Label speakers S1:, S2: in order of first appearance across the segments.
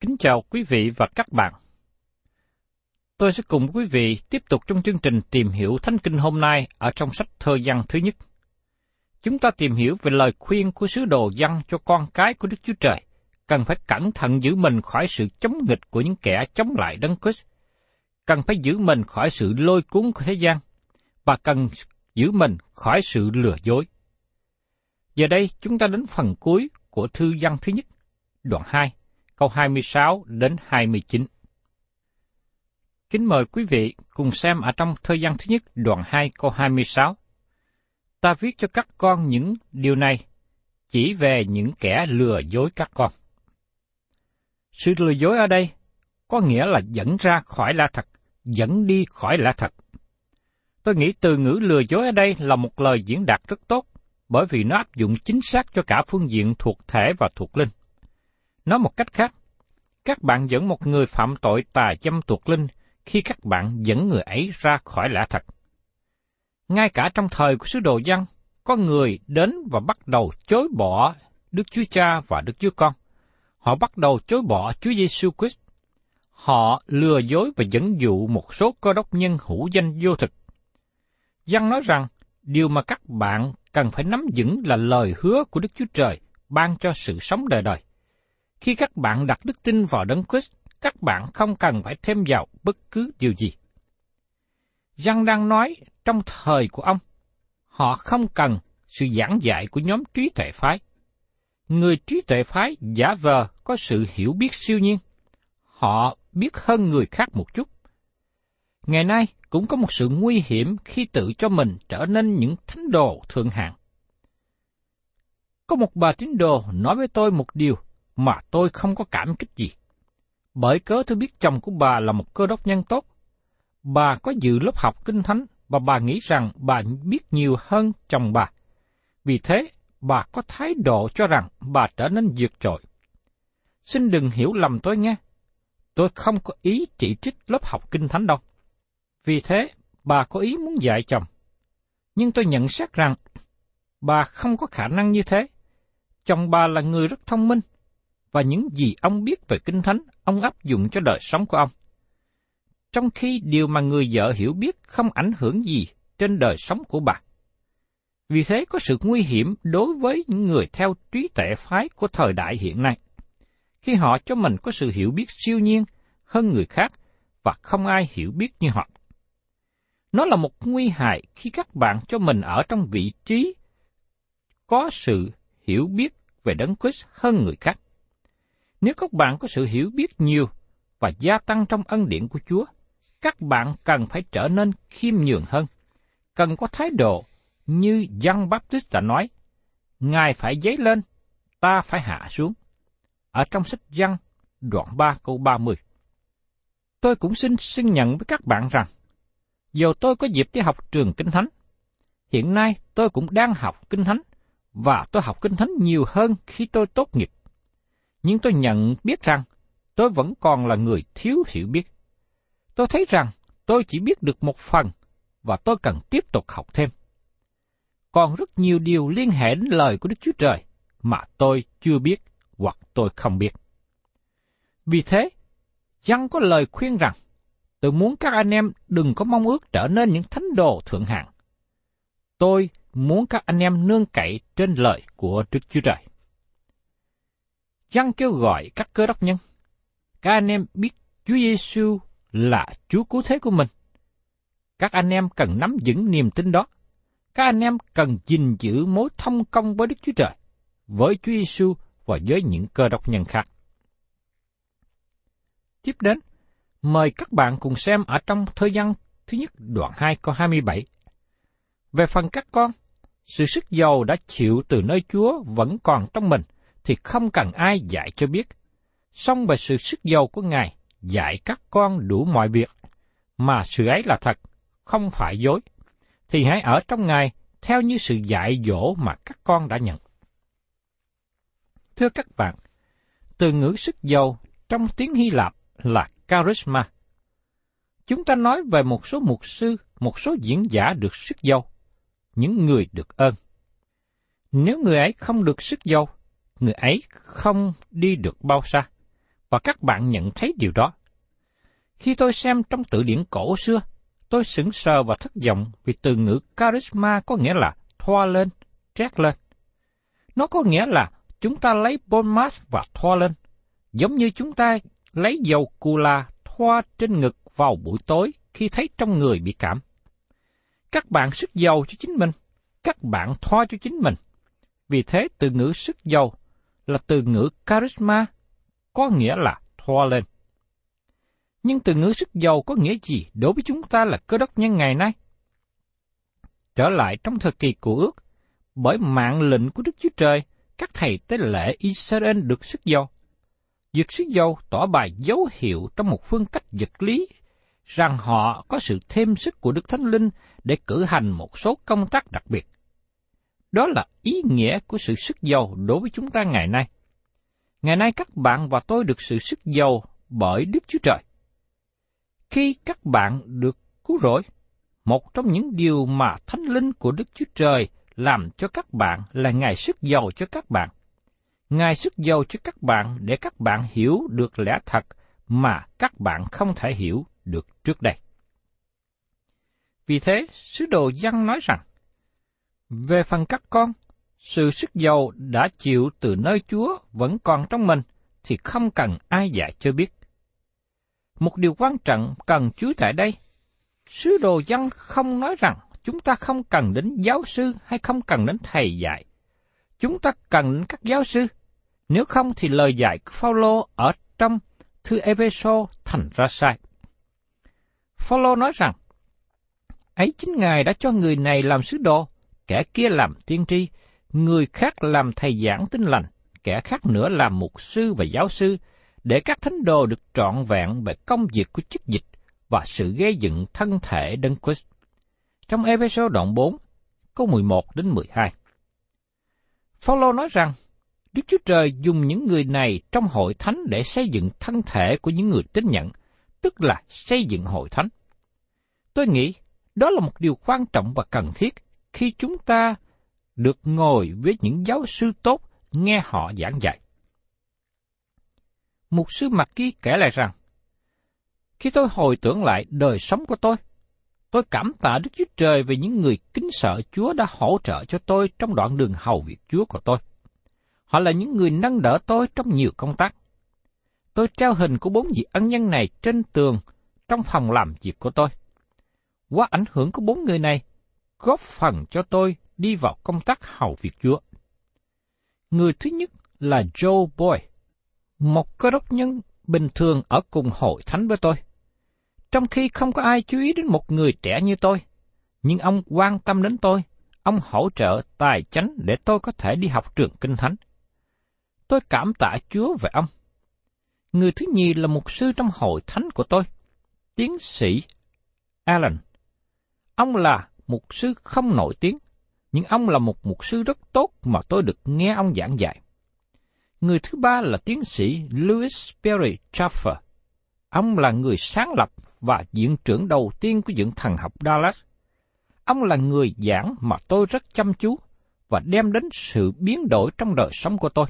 S1: Kính chào quý vị và các bạn. Tôi sẽ cùng quý vị tiếp tục trong chương trình tìm hiểu Thánh Kinh hôm nay ở trong sách thơ văn thứ nhất. Chúng ta tìm hiểu về lời khuyên của sứ đồ văn cho con cái của Đức Chúa Trời, cần phải cẩn thận giữ mình khỏi sự chống nghịch của những kẻ chống lại Đấng Christ, cần phải giữ mình khỏi sự lôi cuốn của thế gian, và cần giữ mình khỏi sự lừa dối. Giờ đây chúng ta đến phần cuối của thư văn thứ nhất, đoạn 2, câu 26 đến 29. Kính mời quý vị cùng xem ở trong thời gian thứ nhất đoạn 2 câu 26. Ta viết cho các con những điều này chỉ về những kẻ lừa dối các con. Sự lừa dối ở đây có nghĩa là dẫn ra khỏi lạ thật, dẫn đi khỏi lạ thật. Tôi nghĩ từ ngữ lừa dối ở đây là một lời diễn đạt rất tốt, bởi vì nó áp dụng chính xác cho cả phương diện thuộc thể và thuộc linh. Nói một cách khác, các bạn dẫn một người phạm tội tà dâm tuột linh khi các bạn dẫn người ấy ra khỏi lẽ thật. Ngay cả trong thời của sứ đồ dân, có người đến và bắt đầu chối bỏ Đức Chúa Cha và Đức Chúa Con. Họ bắt đầu chối bỏ Chúa Giêsu Christ. Họ lừa dối và dẫn dụ một số cơ đốc nhân hữu danh vô thực. Dân nói rằng, điều mà các bạn cần phải nắm vững là lời hứa của Đức Chúa Trời ban cho sự sống đời đời. Khi các bạn đặt đức tin vào Đấng Christ, các bạn không cần phải thêm vào bất cứ điều gì. Giăng đang nói trong thời của ông, họ không cần sự giảng dạy của nhóm trí tuệ phái. Người trí tuệ phái giả vờ có sự hiểu biết siêu nhiên. Họ biết hơn người khác một chút. Ngày nay cũng có một sự nguy hiểm khi tự cho mình trở nên những thánh đồ thượng hạng. Có một bà tín đồ nói với tôi một điều mà tôi không có cảm kích gì. Bởi cớ tôi biết chồng của bà là một cơ đốc nhân tốt. Bà có dự lớp học kinh thánh và bà nghĩ rằng bà biết nhiều hơn chồng bà. Vì thế, bà có thái độ cho rằng bà trở nên vượt trội. Xin đừng hiểu lầm tôi nghe. Tôi không có ý chỉ trích lớp học kinh thánh đâu. Vì thế, bà có ý muốn dạy chồng. Nhưng tôi nhận xét rằng, bà không có khả năng như thế. Chồng bà là người rất thông minh, và những gì ông biết về kinh thánh, ông áp dụng cho đời sống của ông. Trong khi điều mà người vợ hiểu biết không ảnh hưởng gì trên đời sống của bà. Vì thế có sự nguy hiểm đối với những người theo trí tệ phái của thời đại hiện nay. Khi họ cho mình có sự hiểu biết siêu nhiên hơn người khác và không ai hiểu biết như họ. Nó là một nguy hại khi các bạn cho mình ở trong vị trí có sự hiểu biết về Đấng Christ hơn người khác. Nếu các bạn có sự hiểu biết nhiều và gia tăng trong ân điển của Chúa, các bạn cần phải trở nên khiêm nhường hơn, cần có thái độ như Giăng Baptist đã nói, Ngài phải dấy lên, ta phải hạ xuống. Ở trong sách Giăng, đoạn 3 câu 30. Tôi cũng xin xưng nhận với các bạn rằng, dù tôi có dịp đi học trường Kinh Thánh, hiện nay tôi cũng đang học Kinh Thánh, và tôi học Kinh Thánh nhiều hơn khi tôi tốt nghiệp. Nhưng tôi nhận biết rằng, tôi vẫn còn là người thiếu hiểu biết. Tôi thấy rằng tôi chỉ biết được một phần, và tôi cần tiếp tục học thêm. Còn rất nhiều điều liên hệ đến lời của Đức Chúa Trời mà tôi chưa biết hoặc tôi không biết. Vì thế, Giăng có lời khuyên rằng, tôi muốn các anh em đừng có mong ước trở nên những thánh đồ thượng hạng. Tôi muốn các anh em nương cậy trên lời của Đức Chúa Trời. Giăng kêu gọi các cơ đốc nhân, các anh em biết Chúa Giêsu là Chúa cứu thế của mình. Các anh em cần nắm vững niềm tin đó. Các anh em cần gìn giữ mối thông công với Đức Chúa Trời, với Chúa Giêsu và với những cơ đốc nhân khác. Tiếp đến, mời các bạn cùng xem ở trong thời gian thứ nhất đoạn 2 câu 27. Về phần các con, sự sức giàu đã chịu từ nơi Chúa vẫn còn trong mình, thì không cần ai dạy cho biết. Song về sự sức giàu của Ngài, dạy các con đủ mọi việc, mà sự ấy là thật, không phải dối. Thì hãy ở trong Ngài theo như sự dạy dỗ mà các con đã nhận. Thưa các bạn, từ ngữ sức giàu trong tiếng Hy Lạp là charisma. Chúng ta nói về một số mục sư, một số diễn giả được sức giàu, những người được ơn. Nếu người ấy không được sức giàu, người ấy không đi được bao xa, và các bạn nhận thấy điều đó. Khi tôi xem trong tự điển cổ xưa, tôi sững sờ và thất vọng vì từ ngữ charisma có nghĩa là thoa lên, trét lên. Nó có nghĩa là chúng ta lấy bôn mát và thoa lên, giống như chúng ta lấy dầu cù la thoa trên ngực vào buổi tối khi thấy trong người bị cảm. Các bạn sức dầu cho chính mình, các bạn thoa cho chính mình. Vì thế từ ngữ sức dầu là từ ngữ charisma, có nghĩa là thoa lên. Nhưng từ ngữ sức giàu có nghĩa gì đối với chúng ta là cơ đốc nhân ngày nay? Trở lại trong thời kỳ của ước, bởi mạng lệnh của Đức Chúa Trời, các thầy tế lễ Israel được sức giàu. Việc sức giàu tỏ bài dấu hiệu trong một phương cách vật lý rằng họ có sự thêm sức của Đức Thánh Linh để cử hành một số công tác đặc biệt. Đó là ý nghĩa của sự sức giàu đối với chúng ta ngày nay. Ngày nay các bạn và tôi được sự sức giàu bởi Đức Chúa Trời. Khi các bạn được cứu rỗi, một trong những điều mà Thánh Linh của Đức Chúa Trời làm cho các bạn là Ngài sức giàu cho các bạn. Ngài sức giàu cho các bạn để các bạn hiểu được lẽ thật mà các bạn không thể hiểu được trước đây. Vì thế, sứ đồ Giăng nói rằng, về phần các con, sự sức giàu đã chịu từ nơi Chúa vẫn còn trong mình, thì không cần ai dạy cho biết. Một điều quan trọng cần chú tại đây, sứ đồ dân không nói rằng chúng ta không cần đến giáo sư hay không cần đến thầy dạy. Chúng ta cần đến các giáo sư, nếu không thì lời dạy của Phaolô ở trong thư Epheso thành ra sai. Phaolô nói rằng, ấy chính Ngài đã cho người này làm sứ đồ, kẻ kia làm tiên tri, người khác làm thầy giảng tin lành, kẻ khác nữa làm mục sư và giáo sư, để các thánh đồ được trọn vẹn về công việc của chức dịch và sự gây dựng thân thể Đấng Christ. Trong Ephesos đoạn 4, câu 11 đến 12. Phaolô nói rằng, Đức Chúa Trời dùng những người này trong hội thánh để xây dựng thân thể của những người tín nhận, tức là xây dựng hội thánh. Tôi nghĩ đó là một điều quan trọng và cần thiết khi chúng ta được ngồi với những giáo sư tốt nghe họ giảng dạy. Mục sư Mạc Ký kể lại rằng, khi tôi hồi tưởng lại đời sống của tôi, tôi cảm tạ Đức Chúa Trời về những người kính sợ Chúa đã hỗ trợ cho tôi trong đoạn đường hầu việc Chúa của tôi. Họ là những người nâng đỡ tôi trong nhiều công tác. tôi treo hình của bốn vị ân nhân này trên tường trong phòng làm việc của tôi. Qua ảnh hưởng của bốn người này, góp phần cho tôi đi vào công tác hầu việc Chúa. Người thứ nhất là Joe Boy, một cơ đốc nhân bình thường ở cùng hội thánh với tôi. Trong khi không có ai chú ý đến một người trẻ như tôi, nhưng ông quan tâm đến tôi, ông hỗ trợ tài chánh để tôi có thể đi học trường kinh thánh. Tôi cảm tạ Chúa về ông. Người thứ nhì là mục sư trong hội thánh của tôi, tiến sĩ Alan. Ông là mục sư không nổi tiếng, nhưng ông là một mục sư rất tốt mà tôi được nghe ông giảng dạy. Người thứ ba là tiến sĩ Louis Perry Chaffer. Ông là người sáng lập và viện trưởng đầu tiên của viện thần học Dallas. Ông là người giảng mà tôi rất chăm chú và đem đến sự biến đổi trong đời sống của tôi.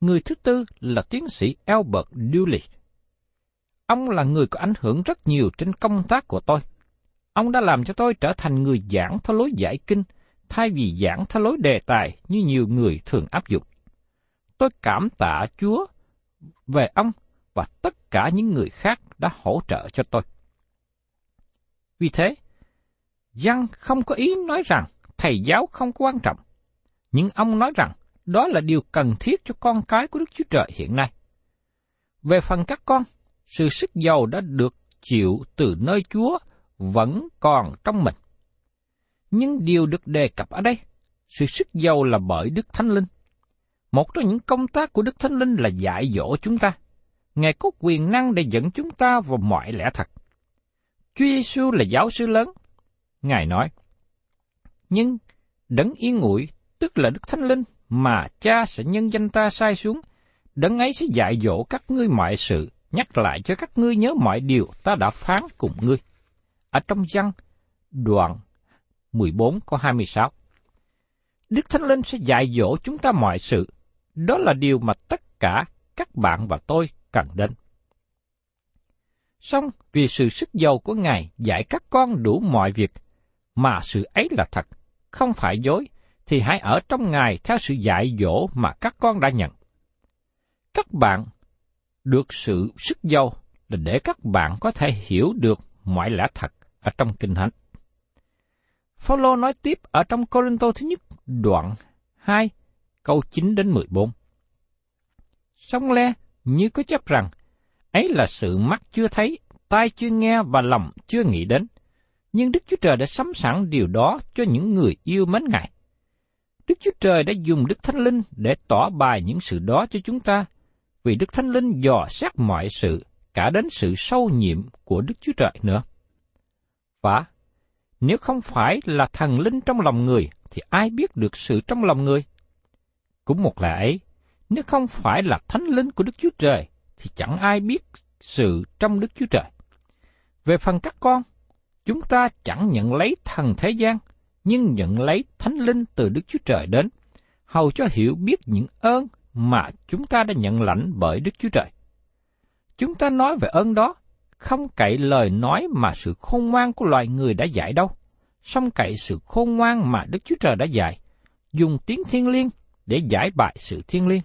S1: Người thứ tư là tiến sĩ Albert Dooley. Ông là người có ảnh hưởng rất nhiều trên công tác của tôi. Ông đã làm cho tôi trở thành người giảng theo lối giải kinh, thay vì giảng theo lối đề tài như nhiều người thường áp dụng. Tôi cảm tạ Chúa về ông và tất cả những người khác đã hỗ trợ cho tôi. Vì thế, Giăng không có ý nói rằng thầy giáo không quan trọng, nhưng ông nói rằng đó là điều cần thiết cho con cái của Đức Chúa Trời hiện nay. Về phần các con, sự sức giàu đã được chịu từ nơi Chúa vẫn còn trong mình. Nhưng điều được đề cập ở đây, sự sức giàu là bởi Đức Thánh Linh. Một trong những công tác của Đức Thánh Linh là dạy dỗ chúng ta. Ngài có quyền năng để dẫn chúng ta vào mọi lẽ thật. Chúa Giêsu là giáo sư lớn. Ngài nói, Nhưng đấng yên ngụy, tức là Đức Thánh Linh, mà cha sẽ nhân danh ta sai xuống, đấng ấy sẽ dạy dỗ các ngươi mọi sự, nhắc lại cho các ngươi nhớ mọi điều ta đã phán cùng ngươi. Ở trong văn đoạn 14 có 26. Đức Thánh Linh sẽ dạy dỗ chúng ta mọi sự. Đó là điều mà tất cả các bạn và tôi cần đến. song vì sự sức giàu của Ngài dạy các con đủ mọi việc, mà sự ấy là thật, không phải dối, thì hãy ở trong Ngài theo sự dạy dỗ mà các con đã nhận. Các bạn được sự sức giàu là để các bạn có thể hiểu được mọi lẽ thật ở trong Kinh Thánh. Phaolô nói tiếp ở trong Corinto thứ nhất đoạn 2 câu 9 đến 14. Song le như có chấp rằng ấy là sự mắt chưa thấy, tai chưa nghe và lòng chưa nghĩ đến. Nhưng Đức Chúa Trời đã sắm sẵn điều đó cho những người yêu mến Ngài. Đức Chúa Trời đã dùng Đức Thánh Linh để tỏ bài những sự đó cho chúng ta, vì Đức Thánh Linh dò xét mọi sự, cả đến sự sâu nhiệm của Đức Chúa Trời nữa vả. nếu không phải là thần linh trong lòng người, thì ai biết được sự trong lòng người? Cũng một lẽ ấy, nếu không phải là thánh linh của Đức Chúa Trời, thì chẳng ai biết sự trong Đức Chúa Trời. Về phần các con, chúng ta chẳng nhận lấy thần thế gian, nhưng nhận lấy thánh linh từ Đức Chúa Trời đến, hầu cho hiểu biết những ơn mà chúng ta đã nhận lãnh bởi Đức Chúa Trời. Chúng ta nói về ơn đó, không cậy lời nói mà sự khôn ngoan của loài người đã dạy đâu, song cậy sự khôn ngoan mà Đức Chúa Trời đã dạy, dùng tiếng thiên liêng để giải bại sự thiên liêng.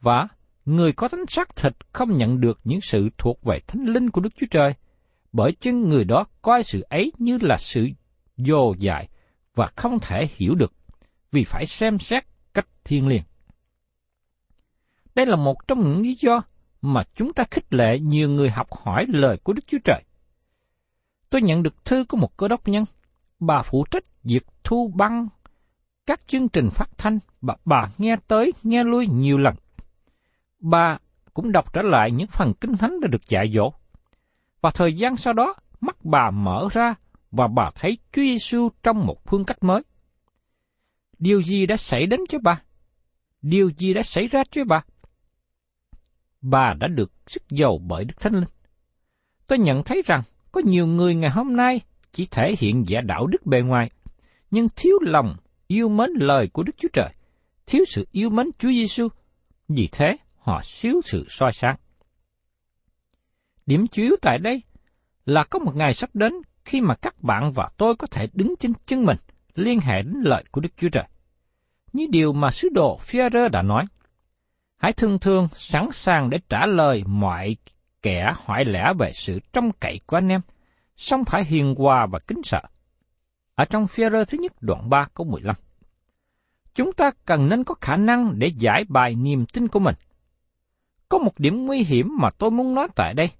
S1: Và người có tánh xác thịt không nhận được những sự thuộc về thánh linh của Đức Chúa Trời, bởi chân người đó coi sự ấy như là sự dồ dại và không thể hiểu được, vì phải xem xét cách thiên liêng. Đây là một trong những lý do mà chúng ta khích lệ nhiều người học hỏi lời của Đức Chúa Trời. Tôi nhận được thư của một cơ đốc nhân, bà phụ trách việc thu băng các chương trình phát thanh bà, bà nghe tới nghe lui nhiều lần. Bà cũng đọc trở lại những phần kinh thánh đã được dạy dỗ. Và thời gian sau đó, mắt bà mở ra và bà thấy Chúa Giêsu trong một phương cách mới. Điều gì đã xảy đến cho bà? Điều gì đã xảy ra cho bà? Bà đã được sức giàu bởi Đức Thánh Linh. Tôi nhận thấy rằng có nhiều người ngày hôm nay chỉ thể hiện giả đạo đức bề ngoài, nhưng thiếu lòng yêu mến lời của Đức Chúa Trời, thiếu sự yêu mến Chúa Giêsu. Vì thế, họ thiếu sự soi sáng. Điểm chủ yếu tại đây là có một ngày sắp đến khi mà các bạn và tôi có thể đứng trên chân mình liên hệ đến lời của Đức Chúa Trời. Như điều mà sứ đồ Führer đã nói, Hãy thương thương sẵn sàng để trả lời mọi kẻ hỏi lẽ về sự trông cậy của anh em, song phải hiền hòa và kính sợ. Ở trong phía rơ thứ nhất đoạn 3 câu 15. Chúng ta cần nên có khả năng để giải bài niềm tin của mình. Có một điểm nguy hiểm mà tôi muốn nói tại đây.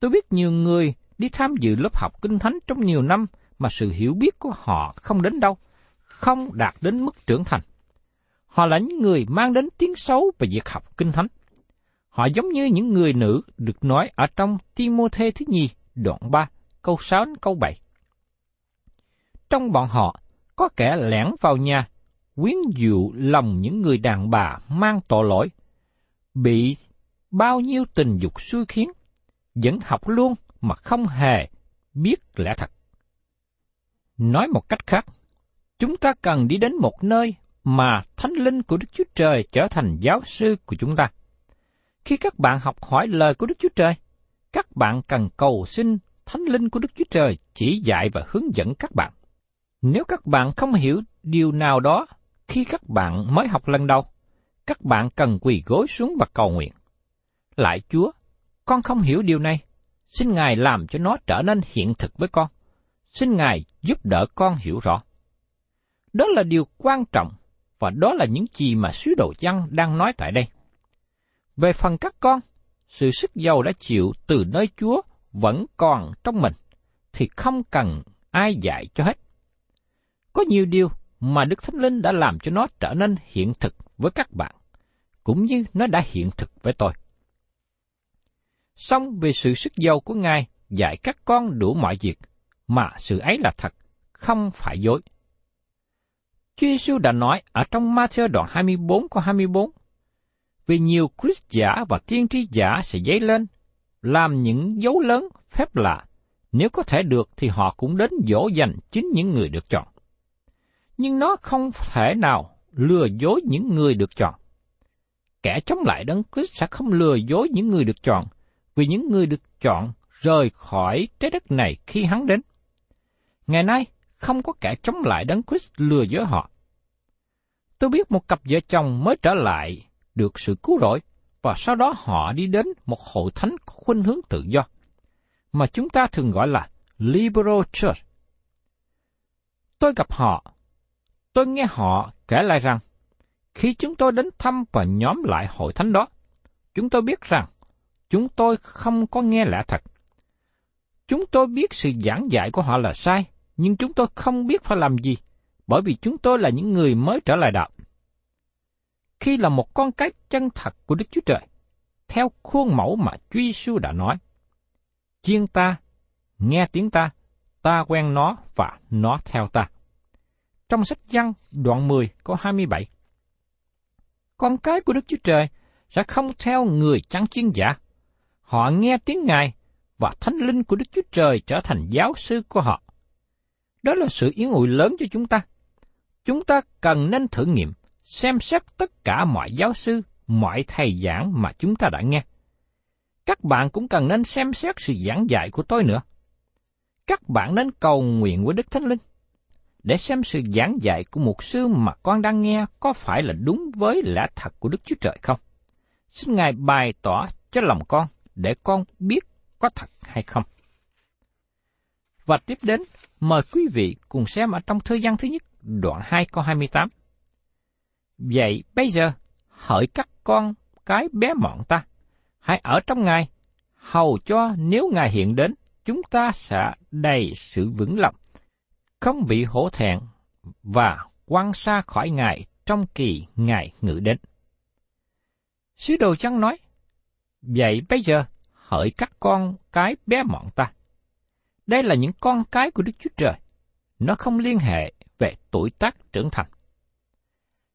S1: Tôi biết nhiều người đi tham dự lớp học kinh thánh trong nhiều năm mà sự hiểu biết của họ không đến đâu, không đạt đến mức trưởng thành. Họ là những người mang đến tiếng xấu về việc học kinh thánh. Họ giống như những người nữ được nói ở trong Timôthê thứ nhì, đoạn 3, câu 6 đến câu 7. Trong bọn họ, có kẻ lẻn vào nhà, quyến dụ lòng những người đàn bà mang tội lỗi, bị bao nhiêu tình dục xui khiến, vẫn học luôn mà không hề biết lẽ thật. Nói một cách khác, chúng ta cần đi đến một nơi mà Thánh Linh của Đức Chúa Trời trở thành giáo sư của chúng ta. Khi các bạn học hỏi lời của Đức Chúa Trời, các bạn cần cầu xin Thánh Linh của Đức Chúa Trời chỉ dạy và hướng dẫn các bạn. Nếu các bạn không hiểu điều nào đó khi các bạn mới học lần đầu, các bạn cần quỳ gối xuống và cầu nguyện. Lại Chúa, con không hiểu điều này, xin Ngài làm cho nó trở nên hiện thực với con. Xin Ngài giúp đỡ con hiểu rõ. Đó là điều quan trọng và đó là những gì mà sứ đồ dân đang nói tại đây. Về phần các con, sự sức giàu đã chịu từ nơi Chúa vẫn còn trong mình, thì không cần ai dạy cho hết. Có nhiều điều mà Đức Thánh Linh đã làm cho nó trở nên hiện thực với các bạn, cũng như nó đã hiện thực với tôi. Xong về sự sức giàu của Ngài dạy các con đủ mọi việc, mà sự ấy là thật, không phải dối. Chúa Giêsu đã nói ở trong Matthew đoạn 24 câu 24, vì nhiều Christ giả và tiên tri giả sẽ dấy lên, làm những dấu lớn, phép lạ. Nếu có thể được thì họ cũng đến dỗ dành chính những người được chọn. Nhưng nó không thể nào lừa dối những người được chọn. Kẻ chống lại đấng Christ sẽ không lừa dối những người được chọn, vì những người được chọn rời khỏi trái đất này khi hắn đến. Ngày nay, không có kẻ chống lại đấng Christ lừa dối họ. Tôi biết một cặp vợ chồng mới trở lại được sự cứu rỗi, và sau đó họ đi đến một hội thánh có khuynh hướng tự do, mà chúng ta thường gọi là Liberal Church. Tôi gặp họ, tôi nghe họ kể lại rằng, khi chúng tôi đến thăm và nhóm lại hội thánh đó, chúng tôi biết rằng chúng tôi không có nghe lẽ thật. Chúng tôi biết sự giảng dạy của họ là sai, nhưng chúng tôi không biết phải làm gì, bởi vì chúng tôi là những người mới trở lại đạo khi là một con cái chân thật của Đức Chúa Trời, theo khuôn mẫu mà Chúa Giêsu đã nói. Chiên ta, nghe tiếng ta, ta quen nó và nó theo ta. Trong sách Giăng đoạn 10 có 27. Con cái của Đức Chúa Trời sẽ không theo người trắng chiên giả. Họ nghe tiếng Ngài và Thánh Linh của Đức Chúa Trời trở thành giáo sư của họ. Đó là sự yếu ngụy lớn cho chúng ta. Chúng ta cần nên thử nghiệm xem xét tất cả mọi giáo sư, mọi thầy giảng mà chúng ta đã nghe. Các bạn cũng cần nên xem xét sự giảng dạy của tôi nữa. Các bạn nên cầu nguyện với Đức Thánh Linh để xem sự giảng dạy của một sư mà con đang nghe có phải là đúng với lẽ thật của Đức Chúa Trời không. Xin Ngài bày tỏ cho lòng con để con biết có thật hay không. Và tiếp đến, mời quý vị cùng xem ở trong thư gian thứ nhất, đoạn 2 câu 28. Vậy bây giờ, hỡi các con cái bé mọn ta, hãy ở trong Ngài, hầu cho nếu Ngài hiện đến, chúng ta sẽ đầy sự vững lòng, không bị hổ thẹn và quan xa khỏi Ngài trong kỳ Ngài ngự đến. Sứ đồ chăng nói, Vậy bây giờ, hỡi các con cái bé mọn ta. Đây là những con cái của Đức Chúa Trời. Nó không liên hệ về tuổi tác trưởng thành.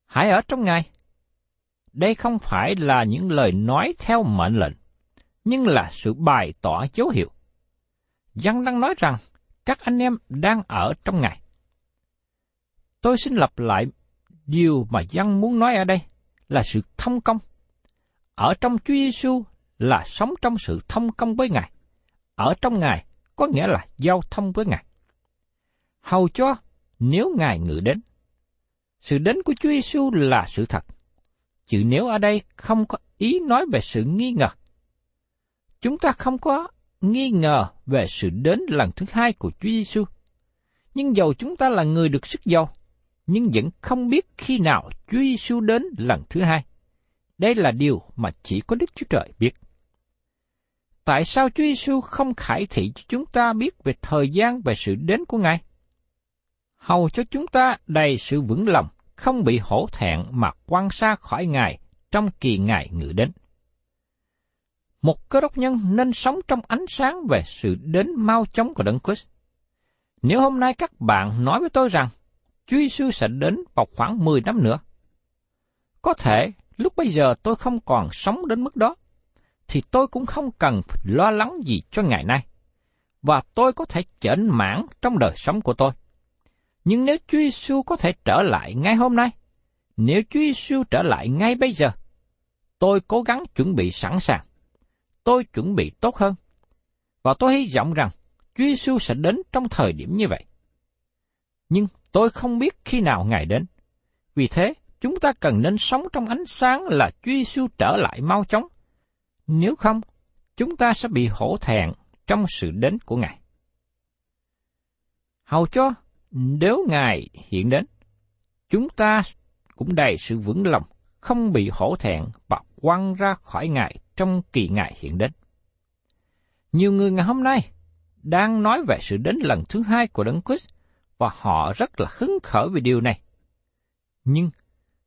S1: Hãy ở trong Ngài. Đây không phải là những lời nói theo mệnh lệnh, nhưng là sự bày tỏ dấu hiệu. Dân đang nói rằng các anh em đang ở trong Ngài. Tôi xin lặp lại điều mà dân muốn nói ở đây là sự thông công. Ở trong Chúa Giêsu là sống trong sự thông công với Ngài. Ở trong Ngài có nghĩa là giao thông với Ngài. Hầu cho nếu Ngài ngự đến, sự đến của Chúa Giêsu là sự thật. Chữ nếu ở đây không có ý nói về sự nghi ngờ. Chúng ta không có nghi ngờ về sự đến lần thứ hai của Chúa Giêsu. Nhưng dầu chúng ta là người được sức giàu, nhưng vẫn không biết khi nào Chúa Giêsu đến lần thứ hai. Đây là điều mà chỉ có Đức Chúa Trời biết. Tại sao Chúa Giêsu không khải thị cho chúng ta biết về thời gian và sự đến của Ngài? Hầu cho chúng ta đầy sự vững lòng, không bị hổ thẹn mà quan xa khỏi Ngài trong kỳ Ngài ngự đến. Một cơ đốc nhân nên sống trong ánh sáng về sự đến mau chóng của Đấng Christ. Nếu hôm nay các bạn nói với tôi rằng Chúa Giêsu sẽ đến vào khoảng 10 năm nữa, có thể lúc bây giờ tôi không còn sống đến mức đó, thì tôi cũng không cần lo lắng gì cho ngày nay, và tôi có thể chểnh mãn trong đời sống của tôi. Nhưng nếu Chúa Giêsu có thể trở lại ngay hôm nay, nếu Chúa Giêsu trở lại ngay bây giờ, tôi cố gắng chuẩn bị sẵn sàng. Tôi chuẩn bị tốt hơn. Và tôi hy vọng rằng Chúa Giêsu sẽ đến trong thời điểm như vậy. Nhưng tôi không biết khi nào Ngài đến. Vì thế, chúng ta cần nên sống trong ánh sáng là Chúa Giêsu trở lại mau chóng. Nếu không, chúng ta sẽ bị hổ thẹn trong sự đến của Ngài. Hầu cho nếu Ngài hiện đến, chúng ta cũng đầy sự vững lòng, không bị hổ thẹn và quăng ra khỏi Ngài trong kỳ Ngài hiện đến. Nhiều người ngày hôm nay đang nói về sự đến lần thứ hai của Đấng Christ và họ rất là hứng khởi về điều này. Nhưng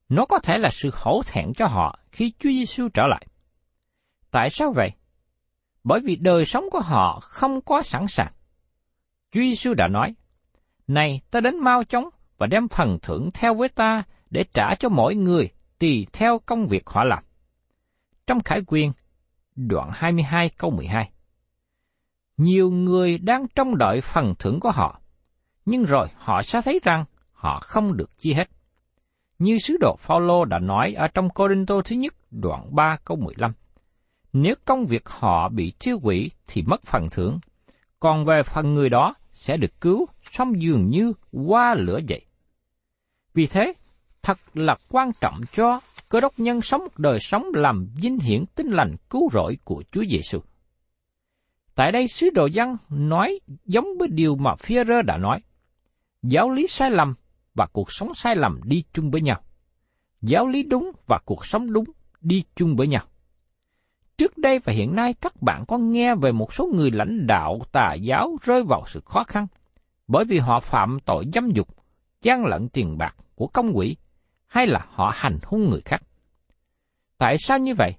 S1: nó có thể là sự hổ thẹn cho họ khi Chúa Giêsu trở lại. Tại sao vậy? Bởi vì đời sống của họ không có sẵn sàng. Chúa Giêsu đã nói, Này, ta đến mau chóng và đem phần thưởng theo với ta để trả cho mỗi người tùy theo công việc họ làm. Trong Khải Quyên, đoạn 22 câu 12 Nhiều người đang trông đợi phần thưởng của họ, nhưng rồi họ sẽ thấy rằng họ không được chi hết. Như sứ đồ Phaolô đã nói ở trong Corinto thứ nhất đoạn 3 câu 15. Nếu công việc họ bị tiêu hủy thì mất phần thưởng, còn về phần người đó sẽ được cứu, xong dường như qua lửa vậy. Vì thế, thật là quan trọng cho cơ đốc nhân sống một đời sống làm vinh hiển tinh lành cứu rỗi của Chúa Giêsu. Tại đây sứ đồ dân nói giống với điều mà Führer đã nói. Giáo lý sai lầm và cuộc sống sai lầm đi chung với nhau. Giáo lý đúng và cuộc sống đúng đi chung với nhau. Trước đây và hiện nay các bạn có nghe về một số người lãnh đạo tà giáo rơi vào sự khó khăn, bởi vì họ phạm tội dâm dục, gian lận tiền bạc của công quỹ, hay là họ hành hung người khác. Tại sao như vậy?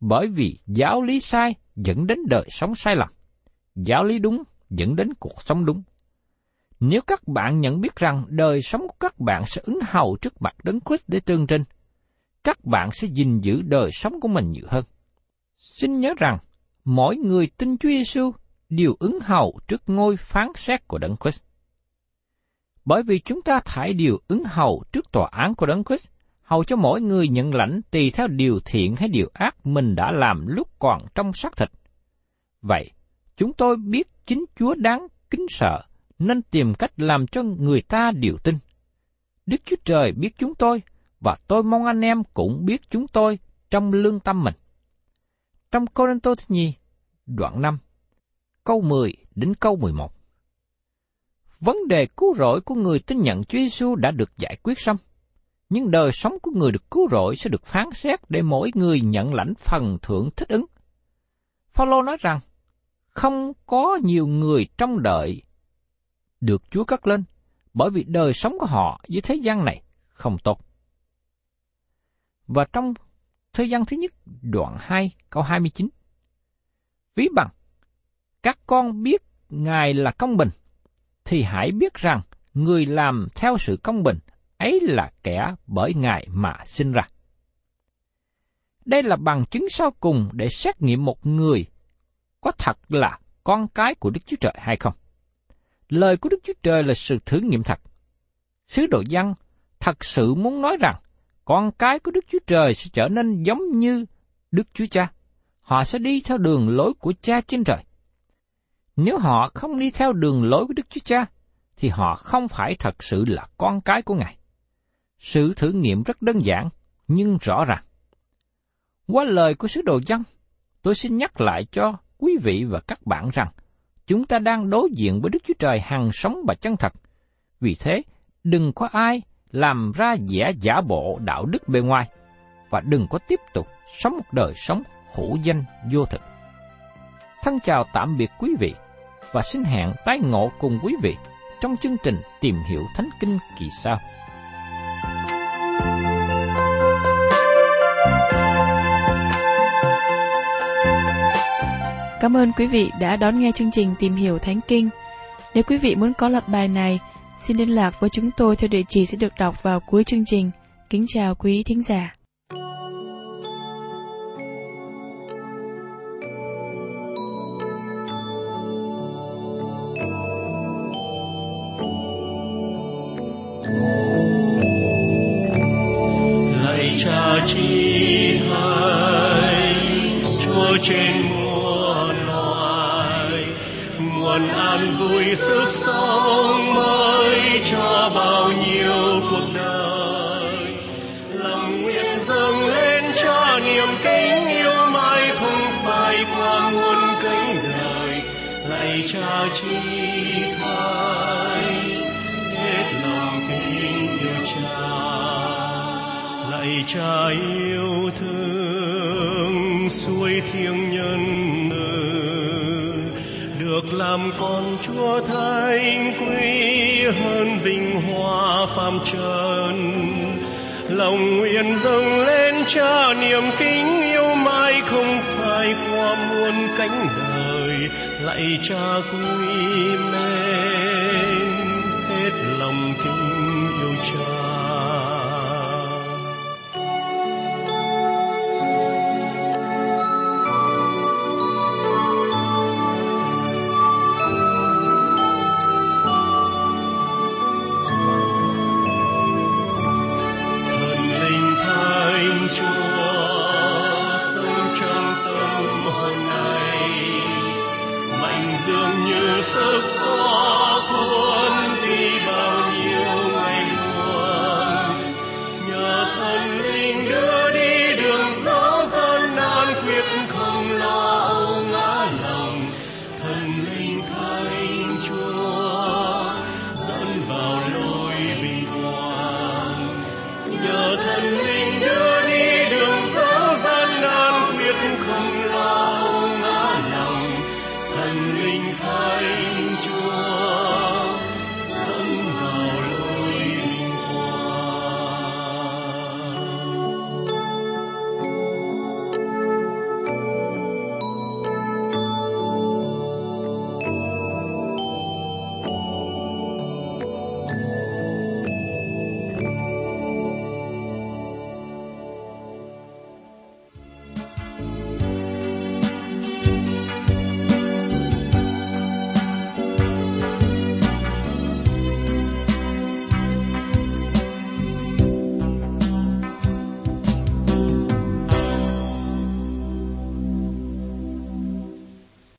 S1: Bởi vì giáo lý sai dẫn đến đời sống sai lầm, giáo lý đúng dẫn đến cuộc sống đúng. Nếu các bạn nhận biết rằng đời sống của các bạn sẽ ứng hầu trước mặt Đấng Christ để tương trinh, các bạn sẽ gìn giữ đời sống của mình nhiều hơn. Xin nhớ rằng, mỗi người tin Chúa Giêsu đều ứng hầu trước ngôi phán xét của Đấng Christ. Bởi vì chúng ta thải điều ứng hầu trước tòa án của Đấng Christ, hầu cho mỗi người nhận lãnh tùy theo điều thiện hay điều ác mình đã làm lúc còn trong xác thịt. Vậy, chúng tôi biết chính Chúa đáng kính sợ, nên tìm cách làm cho người ta điều tin. Đức Chúa Trời biết chúng tôi, và tôi mong anh em cũng biết chúng tôi trong lương tâm mình. Trong Cô Tô Thứ Nhi, đoạn 5, câu 10 đến câu 11. Vấn đề cứu rỗi của người tin nhận Chúa Giêsu đã được giải quyết xong, nhưng đời sống của người được cứu rỗi sẽ được phán xét để mỗi người nhận lãnh phần thưởng thích ứng. Phaolô nói rằng, không có nhiều người trong đợi được Chúa cất lên, bởi vì đời sống của họ với thế gian này không tốt. Và trong thời gian thứ nhất, đoạn 2, câu 29. Ví bằng, các con biết Ngài là công bình, thì hãy biết rằng người làm theo sự công bình ấy là kẻ bởi Ngài mà sinh ra. Đây là bằng chứng sau cùng để xét nghiệm một người có thật là con cái của Đức Chúa Trời hay không. Lời của Đức Chúa Trời là sự thử nghiệm thật. Sứ đồ dân thật sự muốn nói rằng con cái của Đức Chúa Trời sẽ trở nên giống như Đức Chúa Cha. Họ sẽ đi theo đường lối của Cha trên trời. Nếu họ không đi theo đường lối của Đức Chúa Cha, thì họ không phải thật sự là con cái của Ngài. Sự thử nghiệm rất đơn giản, nhưng rõ ràng. Qua lời của sứ đồ dân, tôi xin nhắc lại cho quý vị và các bạn rằng, chúng ta đang đối diện với Đức Chúa Trời hằng sống và chân thật. Vì thế, đừng có ai làm ra vẻ giả bộ đạo đức bề ngoài, và đừng có tiếp tục sống một đời sống hữu danh vô thực. Thân chào tạm biệt quý vị, và xin hẹn tái ngộ cùng quý vị trong chương trình Tìm hiểu Thánh Kinh kỳ sau.
S2: Cảm ơn quý vị đã đón nghe chương trình Tìm hiểu Thánh Kinh. Nếu quý vị muốn có loạt bài này, xin liên lạc với chúng tôi theo địa chỉ sẽ được đọc vào cuối chương trình. Kính chào quý thính giả.
S3: Lạy cha chi thánh, Chúa trên muôn loài, nguồn an vui sức sống cha yêu thương xuôi thiêng nhân được làm con chúa thánh quý hơn vinh hoa phàm trần. Lòng nguyện dâng lên cha, niềm kính yêu mãi không phai qua muôn cánh đời. Lạy cha quý mến, hết lòng kính yêu cha.